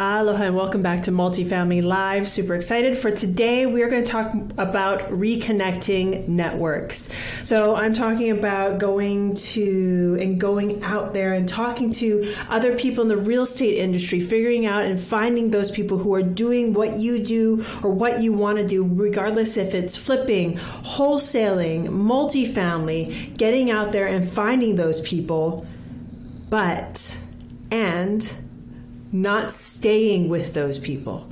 Aloha and welcome back to Multifamily Live. Super excited for today. We are going to talk about reconnecting networks. So, I'm talking about going to and going out there and talking to other people in the real estate industry, figuring out and finding those people who are doing what you do or what you want to do, regardless if it's flipping, wholesaling, multifamily, getting out there and finding those people. But, and, not staying with those people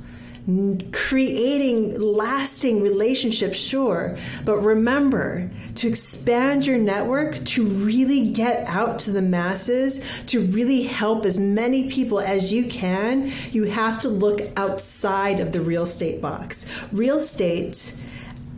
creating lasting relationships, sure, but remember to expand your network to really get out to the masses, to really help as many people as you can. You have to look outside of the real estate box. Real estate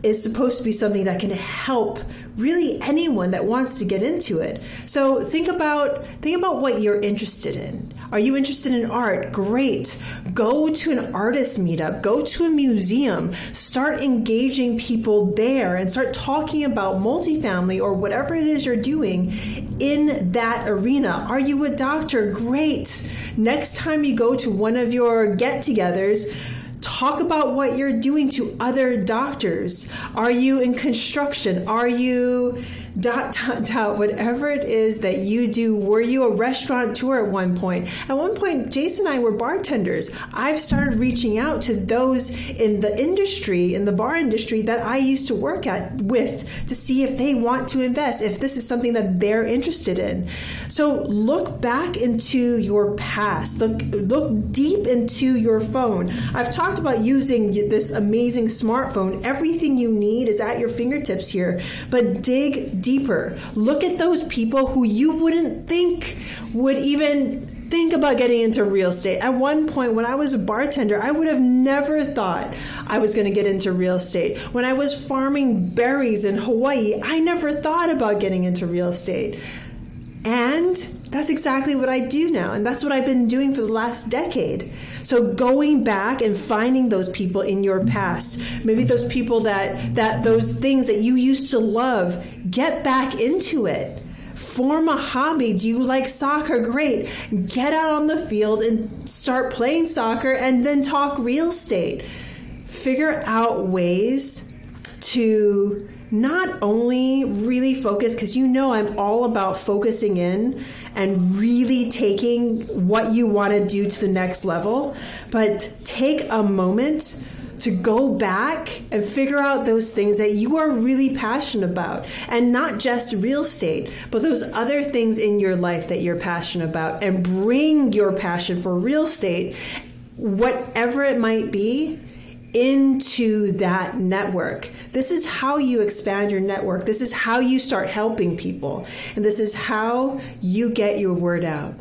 is supposed to be something that can help really anyone that wants to get into it. So think about think about what you're interested in. Are you interested in art? Great. Go to an artist meetup, go to a museum, start engaging people there and start talking about multifamily or whatever it is you're doing in that arena. Are you a doctor? Great. Next time you go to one of your get-togethers, talk about what you're doing to other doctors. Are you in construction? Are you dot dot dot whatever it is that you do. Were you a restaurateur at one point? At one point jason and i were bartenders. I've started reaching out to those in the industry in the bar industry that i used to work at with to see if they want to invest if this is something that they're interested in. So look back into your past. Look look deep into your phone. I've talked about using this amazing smartphone. Everything you need is at your fingertips here. But dig deeper. Look at those people who you wouldn't think would even think about getting into real estate. At one point, when I was a bartender, I would have never thought I was going to get into real estate. When I was farming berries in Hawaii, I never thought about getting into real estate. And that's exactly what I do now. And that's what I've been doing for the last decade. So going back and finding those people in your past, maybe those people that, that those things that you used to love, get back into it. Form a hobby. Do you like soccer? Great. Get out on the field and start playing soccer and then talk real estate. Figure out ways to not only really focus, because you know I'm all about focusing in and really taking what you want to do to the next level, but take a moment to go back and figure out those things that you are really passionate about and not just real estate but those other things in your life that you're passionate about and bring your passion for real estate whatever it might be into that network. This is how you expand your network. This is how you start helping people. And this is how you get your word out.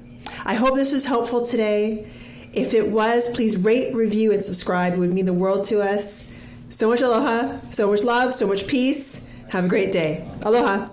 I hope this was helpful today. If it was, please rate, review, and subscribe. It would mean the world to us. So much aloha, so much love, so much peace. Have a great day. Aloha.